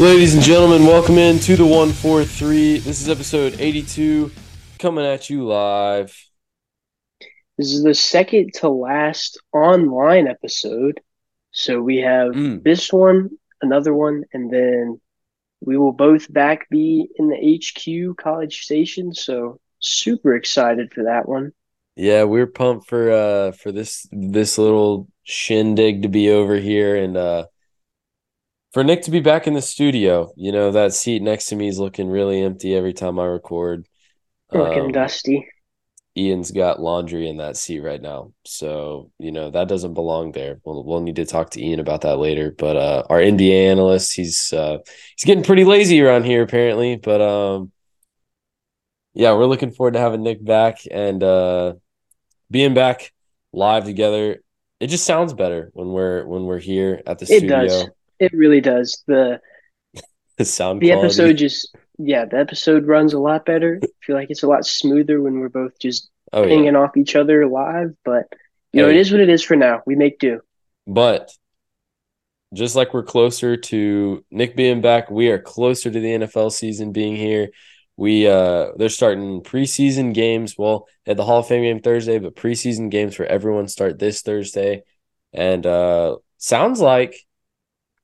Ladies and gentlemen, welcome in to the 143. This is episode 82 coming at you live. This is the second to last online episode. So we have Mm. this one, another one, and then we will both back be in the HQ College Station. So super excited for that one. Yeah, we're pumped for uh for this this little shindig to be over here and uh for Nick to be back in the studio. You know, that seat next to me is looking really empty every time I record. Looking Um, dusty. Ian's got laundry in that seat right now. So, you know, that doesn't belong there. We'll we'll need to talk to Ian about that later. But uh our NBA analyst, he's uh he's getting pretty lazy around here apparently. But um yeah, we're looking forward to having Nick back and uh being back live together. It just sounds better when we're when we're here at the It studio. does. It really does. The The sound the quality. episode just yeah, the episode runs a lot better. I feel like it's a lot smoother when we're both just oh yeah. off each other live, but you know, Hey. it is what it is for now. We make do. But just like we're closer to Nick being back, we are closer to the NFL season being here. We uh they're starting preseason games. Well, at the Hall of Fame game Thursday, but preseason games for everyone start this Thursday. And uh sounds like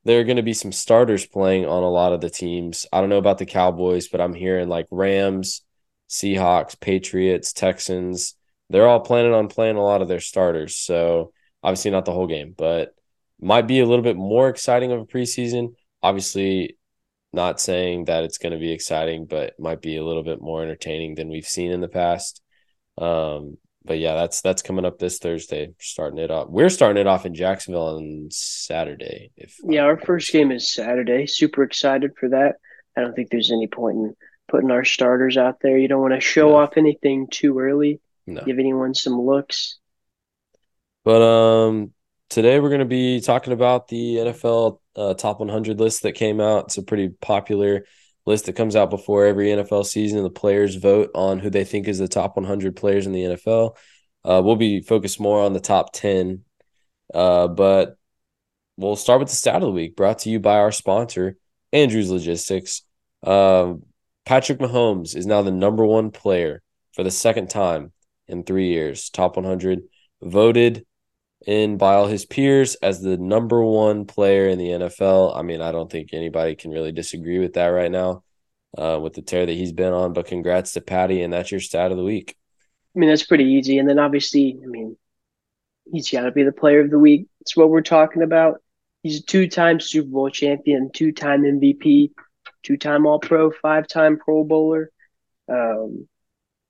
there are going to be some starters playing on a lot of the teams. I don't know about the Cowboys, but I'm hearing like Rams, Seahawks, Patriots, Texans. They're all planning on playing a lot of their starters. So obviously not the whole game, but might be a little bit more exciting of a preseason. Obviously, not saying that it's going to be exciting, but might be a little bit more entertaining than we've seen in the past. Um, but yeah, that's that's coming up this Thursday. Starting it off, we're starting it off in Jacksonville on Saturday. If Yeah, our first game is Saturday. Super excited for that. I don't think there's any point in putting our starters out there. You don't want to show No. off anything too early, no. give anyone some looks. But um, today we're going to be talking about the NFL uh, top 100 list that came out. It's a pretty popular list that comes out before every NFL season. The players vote on who they think is the top 100 players in the NFL. Uh, we'll be focused more on the top 10, uh, but we'll start with the stat of the week, brought to you by our sponsor, Andrews Logistics. Um, Patrick Mahomes is now the number one player for the second time in three years, top 100, voted in by all his peers as the number one player in the NFL. I mean, I don't think anybody can really disagree with that right now uh, with the tear that he's been on. But congrats to Patty, and that's your stat of the week. I mean, that's pretty easy. And then obviously, I mean, he's got to be the player of the week. It's what we're talking about. He's a two time Super Bowl champion, two time MVP, two time All Pro, five time Pro Bowler, um,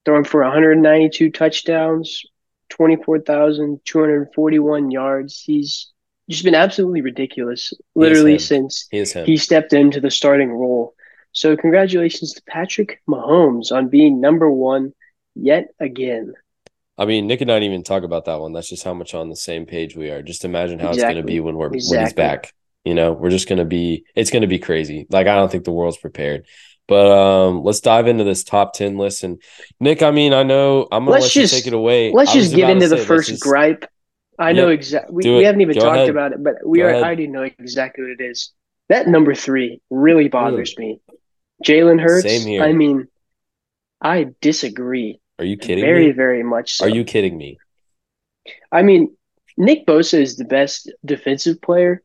throwing for 192 touchdowns, 24,241 yards. He's just been absolutely ridiculous, literally, him. since He he stepped into the starting role. So, congratulations to Patrick Mahomes on being number one yet again. I mean, Nick and I didn't even talk about that one. That's just how much on the same page we are. Just imagine how it's going to be when we're when he's back. You know, we're just going to be. It's going to be crazy. Like I don't think the world's prepared. But um, let's dive into this top ten list. And Nick, I mean, I know I'm gonna Let's let just- you take it away. Let's just get into the say, first just- gripe. I know exactly. We, we haven't even Go talked ahead. about it, but we Go are. ahead. I already know exactly what it is. That number three really bothers me. Jalen Hurts. Same here. I mean, I disagree. Are you kidding very, me? very very much so. Are you kidding me? I mean, Nick Bosa is the best defensive player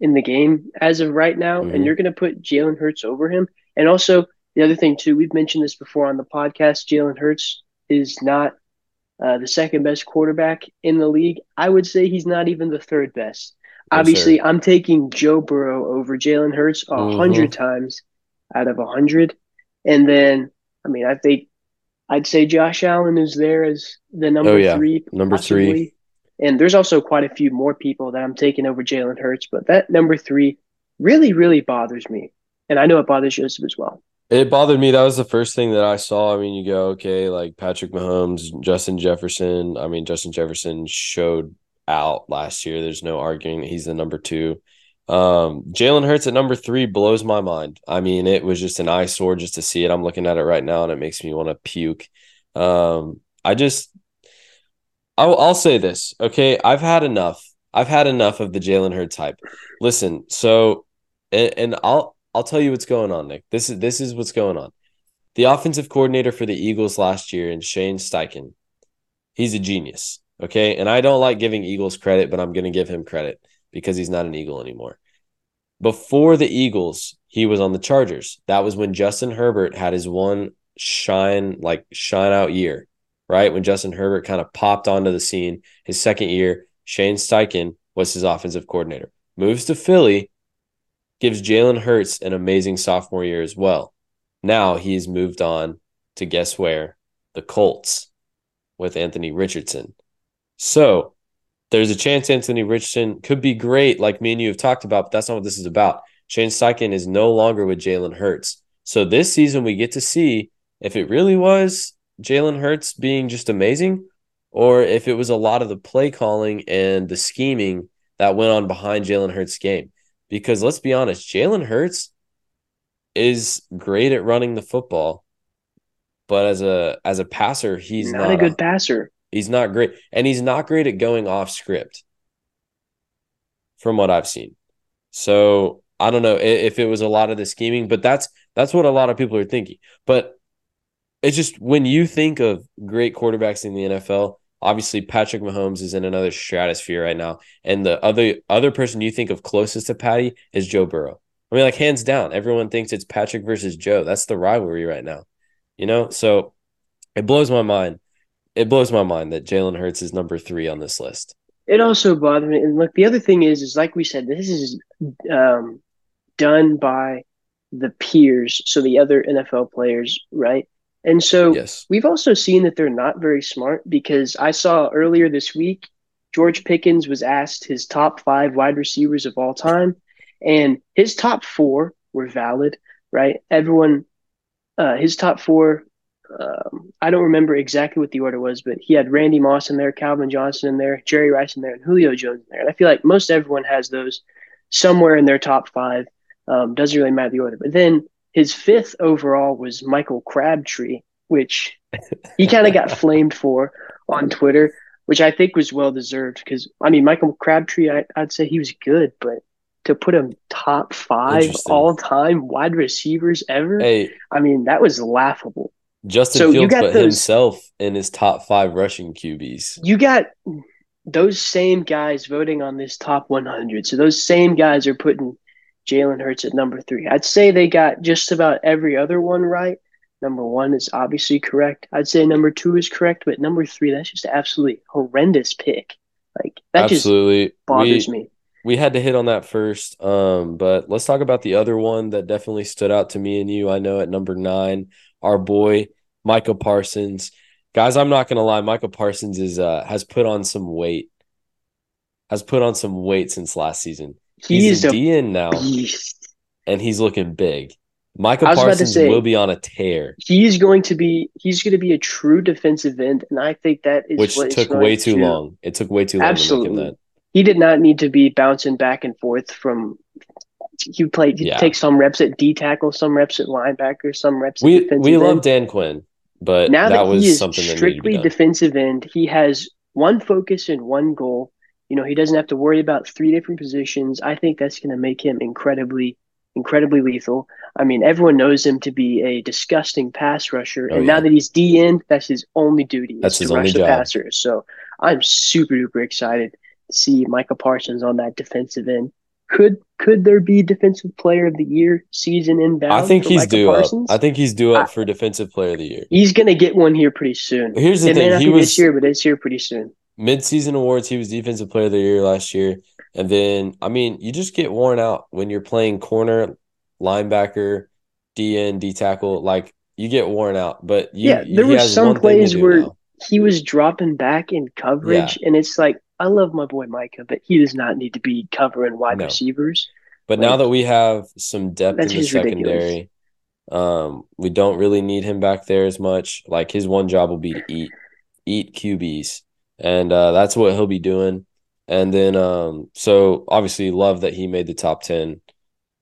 in the game as of right now, Mhm. and you're going to put Jalen Hurts over him. And also, the other thing too, we've mentioned this before on the podcast. Jalen Hurts is not uh, the second best quarterback in the league. I would say he's not even the third best. No, Obviously, sir. I'm taking Joe Burrow over Jalen Hurts a Mhm. 100 times out of a hundred. And then, I mean, I think I'd say Josh Allen is there as the number Oh, yeah. three, Number three. And there's also quite a few more people that I'm taking over Jalen Hurts, but that number three really, really bothers me. And I know it bothers Joseph as well. It bothered me. That was the first thing that I saw. I mean, you go, okay, like Patrick Mahomes, Justin Jefferson. I mean, Justin Jefferson showed out last year. There's no arguing that he's the number two. Um, Jalen Hurts at number three blows my mind. I mean, it was just an eyesore just to see it. I'm looking at it right now and it makes me want to puke. Um, I just, I'll, I'll say this, okay? I've had enough. I've had enough of the Jalen Hurts hype. Listen, so, and, and I'll, I'll tell you what's going on, Nick. This is this is what's going on. The offensive coordinator for the Eagles last year, and Shane Steichen, he's a genius. Okay, and I don't like giving Eagles credit, but I'm going to give him credit because he's not an Eagle anymore. Before the Eagles, he was on the Chargers. That was when Justin Herbert had his one shine, like shine out year, right? When Justin Herbert kind of popped onto the scene. His second year, Shane Steichen was his offensive coordinator. Moves to Philly, gives Jalen Hurts an amazing sophomore year as well. Now he's moved on to guess where? The Colts with Anthony Richardson. So there's a chance Anthony Richardson could be great, like me and you have talked about, but that's not what this is about. Shane Steichen is no longer with Jalen Hurts. So this season we get to see if it really was Jalen Hurts being just amazing, or if it was a lot of the play calling and the scheming that went on behind Jalen Hurts' game. Because let's be honest, Jalen Hurts is great at running the football, but as a as a passer, he's not, not a good passer. He's not great, and he's not great at going off script. From what I've seen, so I don't know if it was a lot of the scheming, but that's that's what a lot of people are thinking. But it's just when you think of great quarterbacks in the NFL, obviously Patrick Mahomes is in another stratosphere right now, and the other other person you think of closest to Patty is Joe Burrow. I mean, like hands down, everyone thinks it's Patrick versus Joe. That's the rivalry right now, you know. So it blows my mind it blows my mind that Jalen Hurts is number three on this list. It also bothers me. And look, the other thing is, is like we said, this is um, done by the peers, so the other NFL players, right? And so yes. we've also seen that they're not very smart because I saw earlier this week George Pickens was asked his top five wide receivers of all time, and his top four were valid, right? Everyone, uh, his top four um, I don't remember exactly what the order was, but he had Randy Moss in there, Calvin Johnson in there, Jerry Rice in there, and Julio Jones in there. And I feel like most everyone has those somewhere in their top five. Um, doesn't really matter the order. But then his fifth overall was Michael Crabtree, which he kind of got flamed for on Twitter, which I think was well deserved because I mean Michael Crabtree, I, I'd say he was good, but to put him top five all time wide receivers ever, hey, I mean that was laughable. Justin so Fields put those, himself in his top five rushing QBs. You got those same guys voting on this top 100. So those same guys are putting Jalen Hurts at number three. I'd say they got just about every other one right. Number one is obviously correct. I'd say number two is correct, but number three, that's just absolutely horrendous pick. Like that absolutely. just bothers we, me. We had to hit on that first. Um, but let's talk about the other one that definitely stood out to me and you. I know at number nine, our boy Micah Parsons. Guys, I'm not gonna lie, Micah Parsons is uh has put on some weight. Has put on some weight since last season. He's, he's a DN now, beast. and he's looking big. Micah Parsons say, will be on a tear. He's going to be he's going to be a true defensive end, and I think that is which took way too do. long. It took way too long Absolutely. to make him that. He did not need to be bouncing back and forth from he played he yeah. takes some reps at D tackle, some reps at linebacker, some reps we, We love Dan Quinn. But now that, that was he is something strictly defensive end, he has one focus and one goal. You know, he doesn't have to worry about three different positions. I think that's going to make him incredibly, incredibly lethal. I mean, everyone knows him to be a disgusting pass rusher, oh, and yeah. now that he's D end, that's his only duty. That's his to only rush job. Passers. So I'm super duper excited to see Micah Parsons on that defensive end. Could could there be defensive player of the year season inbound? I think he's Micah due Parsons? up. I think he's due up for defensive player of the year. He's gonna get one here pretty soon. Here's the it thing: may not he be was this year, but it's here pretty soon. Mid-season awards, he was defensive player of the year last year, and then I mean, you just get worn out when you're playing corner, linebacker, DN, D tackle. Like you get worn out. But you, yeah, there were some plays where now. he was dropping back in coverage, yeah. and it's like I love my boy Micah, but he does not need to be covering wide no. receivers. But like, now that we have some depth in the secondary, um, we don't really need him back there as much. Like his one job will be to eat, eat QBs, and uh, that's what he'll be doing. And then, um, so obviously, love that he made the top ten.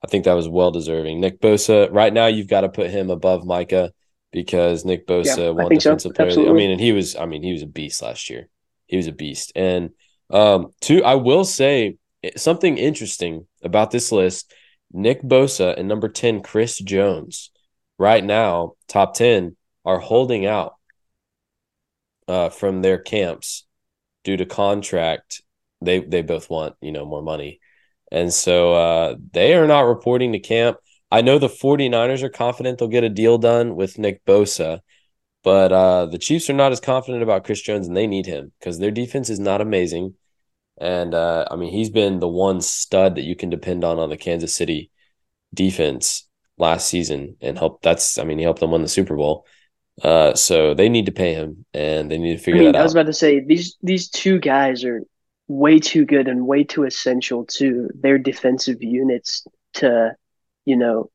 I think that was well deserving. Nick Bosa, right now, you've got to put him above Micah because Nick Bosa yeah, won defensive so. player. Absolutely. I mean, and he was, I mean, he was a beast last year. He was a beast, and um, two, I will say something interesting about this list. Nick Bosa and number 10, Chris Jones, right now, top 10, are holding out uh, from their camps due to contract. They they both want, you know, more money. And so uh, they are not reporting to camp. I know the 49ers are confident they'll get a deal done with Nick Bosa, but uh, the Chiefs are not as confident about Chris Jones and they need him because their defense is not amazing. And uh, I mean, he's been the one stud that you can depend on on the Kansas City defense last season and help. That's, I mean, he helped them win the Super Bowl. Uh, so they need to pay him and they need to figure I mean, that out. I was about to say these these two guys are way too good and way too essential to their defensive units to, you know,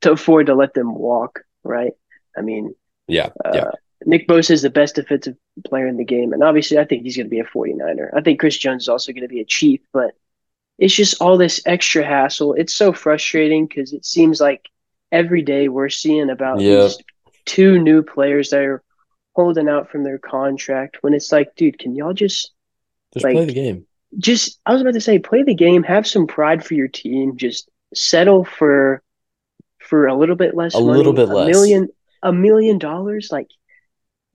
to afford to let them walk. Right? I mean, yeah, uh, yeah. Nick Bosa is the best defensive player in the game. And obviously, I think he's going to be a 49er. I think Chris Jones is also going to be a Chief, but it's just all this extra hassle. It's so frustrating because it seems like every day we're seeing about yep. these two new players that are holding out from their contract when it's like, dude, can y'all just just like, play the game? Just I was about to say, play the game, have some pride for your team, just settle for for a little bit less a money, little bit a less. million a million dollars like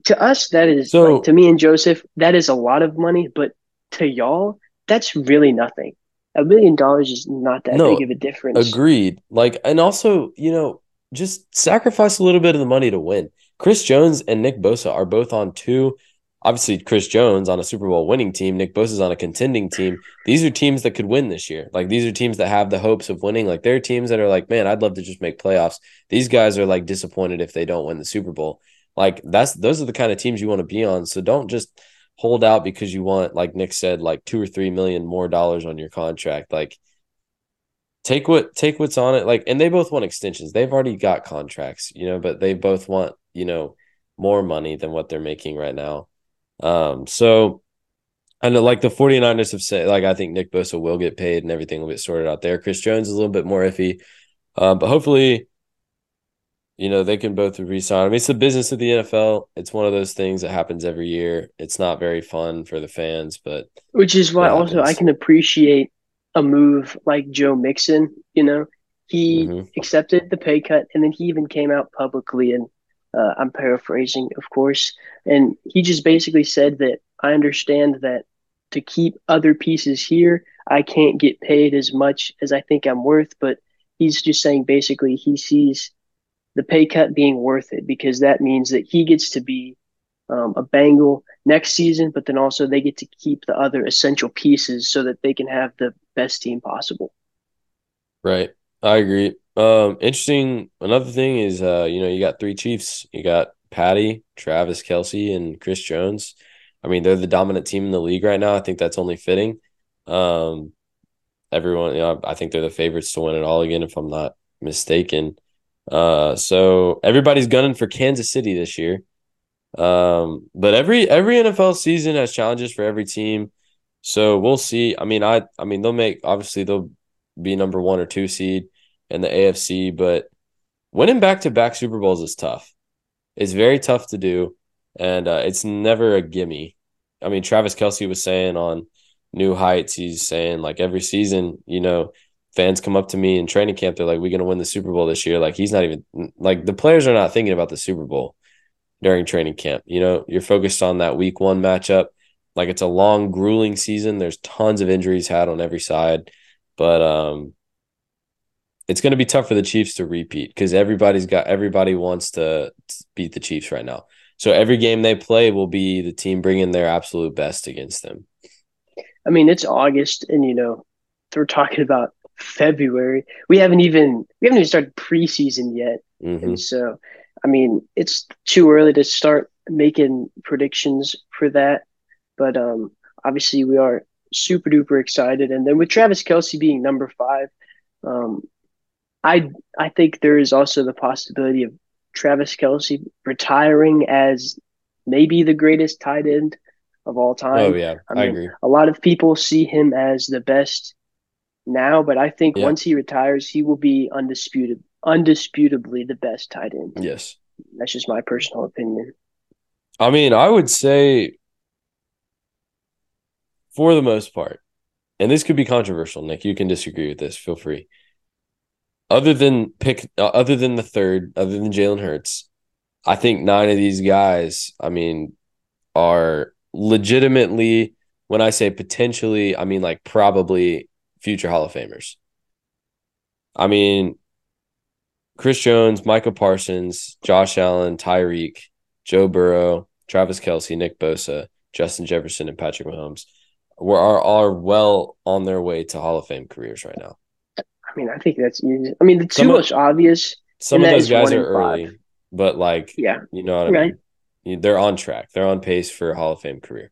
to us that is so, like, to me and Joseph that is a lot of money, but to y'all that's really nothing. A million dollars is not that no, big of a difference. Agreed. Like, and also, you know, just sacrifice a little bit of the money to win. Chris Jones and Nick Bosa are both on two. Obviously, Chris Jones on a Super Bowl winning team. Nick Bosa's on a contending team. These are teams that could win this year. Like these are teams that have the hopes of winning. Like they're teams that are like, man, I'd love to just make playoffs. These guys are like disappointed if they don't win the Super Bowl. Like that's those are the kind of teams you want to be on. So don't just hold out because you want, like Nick said, like two or three million more dollars on your contract. Like take what take what's on it. Like, and they both want extensions. They've already got contracts, you know, but they both want, you know, more money than what they're making right now. Um, so I know like the 49ers have said, like I think Nick Bosa will get paid and everything will get sorted out there. Chris Jones is a little bit more iffy. Um, but hopefully you know, they can both resign. I mean, it's the business of the NFL. It's one of those things that happens every year. It's not very fun for the fans, but which is why also I can appreciate a move like Joe Mixon. You know, he mm-hmm. accepted the pay cut, and then he even came out publicly and uh, I'm paraphrasing, of course, and he just basically said that I understand that to keep other pieces here, I can't get paid as much as I think I'm worth, but he's just saying basically he sees the pay cut being worth it because that means that he gets to be um, a Bengal next season, but then also they get to keep the other essential pieces so that they can have the best team possible. Right. I agree. Um, interesting. Another thing is, uh, you know, you got three Chiefs. You got Patty, Travis Kelce, and Chris Jones. I mean, they're the dominant team in the league right now. I think that's only fitting. Um, everyone, you know, I think they're the favorites to win it all again, if I'm not mistaken. Uh, so everybody's gunning for Kansas City this year. Um, but every every NFL season has challenges for every team. So we'll see. I mean, I I mean they'll make obviously they'll be number one or two seed in the AFC, but winning back to back Super Bowls is tough. It's very tough to do, and uh, it's never a gimme. I mean, Travis Kelce was saying on New Heights, he's saying like every season, you know, fans come up to me in training camp, they're like, "We're gonna win the Super Bowl this year." Like he's not even like the players are not thinking about the Super Bowl during training camp. You know, you're focused on that Week One matchup. Like it's a long, grueling season. There's tons of injuries had on every side, but um, it's going to be tough for the Chiefs to repeat because everybody's got everybody wants to beat the Chiefs right now. So every game they play will be the team bringing their absolute best against them. I mean, it's August, and you know, we're talking about February. We haven't even we haven't even started preseason yet, mm-hmm. and so I mean it's too early to start making predictions for that. But um, obviously we are super duper excited, and then with Travis Kelce being number five, um, I I think there is also the possibility of Travis Kelce retiring as maybe the greatest tight end of all time. Oh yeah, I, mean, I agree. A lot of people see him as the best now, but I think yeah. once he retires, he will be undisputed, undisputably the best tight end. Yes, that's just my personal opinion. I mean, I would say, for the most part, and this could be controversial, Nick. You can disagree with this. Feel free. other than pick, uh, other than the third, other than Jalen Hurts, I think nine of these guys, I mean, are legitimately. When I say potentially, I mean like probably future Hall of Famers. I mean, Chris Jones, Micah Parsons, Josh Allen, Tyreek, Joe Burrow, Travis Kelce, Nick Bosa, Justin Jefferson, and Patrick Mahomes were are, are well on their way to Hall of Fame careers right now. I mean, I think that's easy. I mean, the two most obvious. Some of those guys are early, five. but like, yeah, you know what I mean. They're on track. They're on pace for a Hall of Fame career.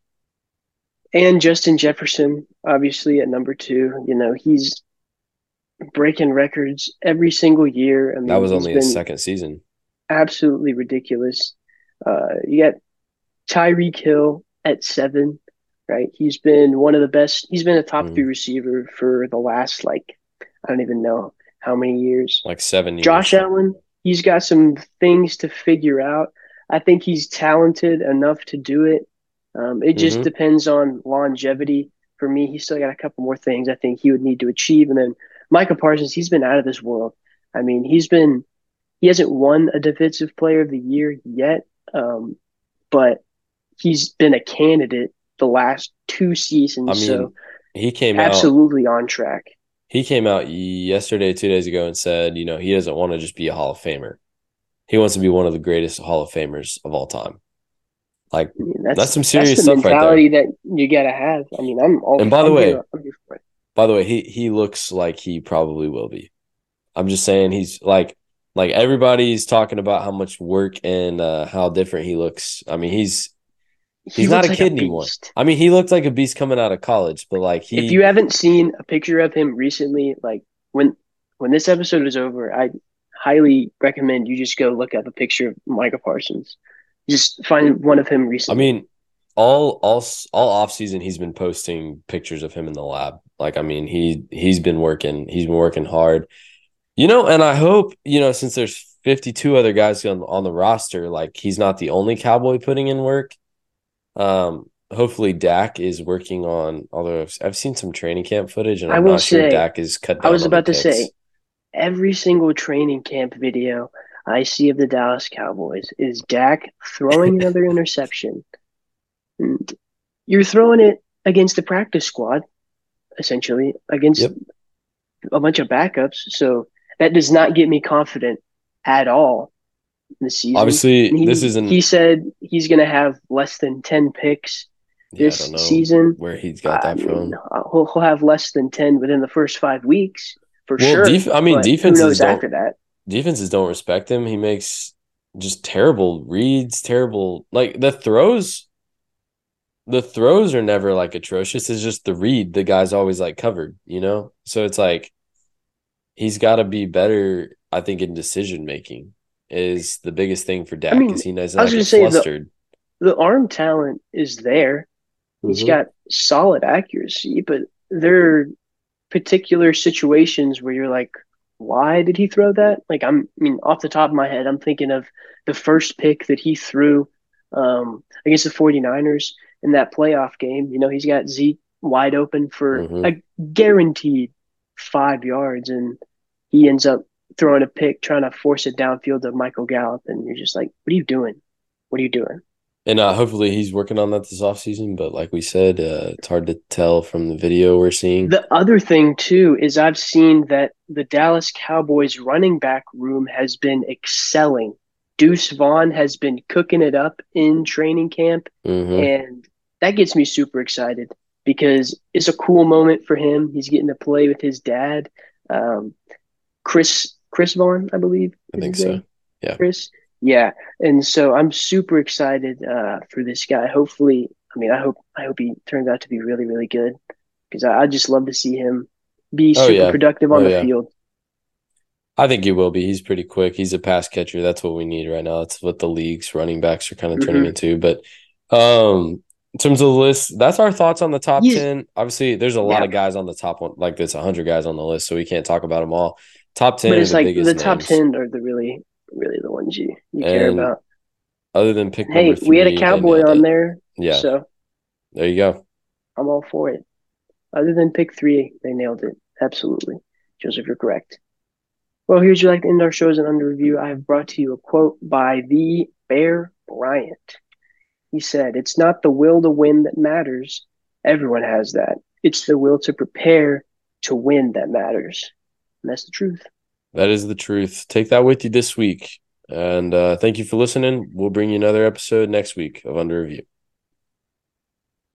And Justin Jefferson, obviously at number two. You know, he's breaking records every single year. I mean, that was only his second season. Absolutely ridiculous. Uh, you got Tyreek Hill at seven, right? He's been one of the best. He's been a top mm. three receiver for the last like I don't even know how many years. Like seven years. Josh Allen, he's got some things to figure out. I think he's talented enough to do it. Um, it just mm-hmm. depends on longevity. For me, he's still got a couple more things I think he would need to achieve, and then Micah Parsons, he's been out of this world. I mean, he's been he hasn't won a defensive player of the year yet, um, but he's been a candidate the last two seasons. I mean, so he came out absolutely out, on track. He came out yesterday, two days ago, and said, you know, he doesn't want to just be a Hall of Famer. He wants to be one of the greatest Hall of Famers of all time. Like I mean, that's, that's, some serious that's the stuff mentality right there. that you gotta have. I mean, I'm all. And by the I'm way, here, by the way, he he looks like he probably will be. I'm just saying he's like like everybody's talking about how much work and uh, how different he looks. I mean, he's he's he not a like kid a anymore. I mean, he looked like a beast coming out of college, but like he. If you haven't seen a picture of him recently, like when when this episode is over, I highly recommend you just go look up a picture of Micah Parsons. Just find one of him recently. I mean, all all all off season he's been posting pictures of him in the lab. Like I mean, he he's been working, he's been working hard. You know, and I hope, you know, since there's 52 other guys on on the roster, like he's not the only cowboy putting in work. Um hopefully Dak is working on although I've, I've seen some training camp footage and I'm I will not sure say, Dak is cut I was about to say every single training camp video I see of the Dallas Cowboys is Dak throwing another interception and you're throwing it against the practice squad, essentially, against yep. a bunch of backups. So that does not get me confident at all this season. Obviously, he, this isn't. He said he's going to have less than 10 picks yeah, this season. Where he's got that I from. Mean, uh, he'll, he'll have less than 10 within the first five weeks for well, sure. Def- I mean, defenses don't, after that. Defenses don't respect him. He makes just terrible reads, terrible like the throws the throws are never like atrocious. It's just the read. The guy's always like covered, you know? So it's like he's got to be better, I think, in decision making is the biggest thing for Dak because I mean, he knows not to get flustered. The, the, arm talent is there. Mm-hmm. He's got solid accuracy, but there are particular situations where you're like, why did he throw that? Like I'm I mean, off the top of my head, I'm thinking of the first pick that he threw um, against the 49ers in that playoff game. You know, he's got Zeke wide open for mm-hmm. a guaranteed five yards, and he ends up throwing a pick, trying to force it downfield to Michael Gallup, and you're just like, "What are you doing? What are you doing?" And uh, hopefully he's working on that this offseason. But like we said, uh, it's hard to tell from the video we're seeing. The other thing, too, is I've seen that the Dallas Cowboys running back room has been excelling. Deuce Vaughn has been cooking it up in training camp. Mm-hmm. And that gets me super excited because it's a cool moment for him. He's getting to play with his dad, um, Chris Chris Vaughn, I believe. I think so. Yeah, Chris. Yeah, and so I'm super excited uh, for this guy. Hopefully, I mean, I hope I hope he turns out to be really really good because I, I just love to see him be oh, super yeah. productive on oh, the yeah. field. I think he will be. He's pretty quick. He's a pass catcher. That's what we need right now. That's what the league's running backs are kind of turning mm-hmm. into. But um, in terms of the list, that's our thoughts on the top yeah. 10. Obviously, there's a lot yeah. of guys on the top one, like there's 100 guys on the list, so we can't talk about them all. Top 10 but it's like the top 10 are the really, really the ones you, you care about. Other than pick hey, three, we had a cowboy on it. there. Yeah. So there you go. I'm all for it. Other than pick three, they nailed it. Absolutely. Joseph, you're correct. Well, here's your like to end our shows and under review. I have brought to you a quote by the Bear Bryant. He said, It's not the will to win that matters. Everyone has that. It's the will to prepare to win that matters. And that's the truth. That is the truth. Take that with you this week. And uh, thank you for listening. We'll bring you another episode next week of Under Review.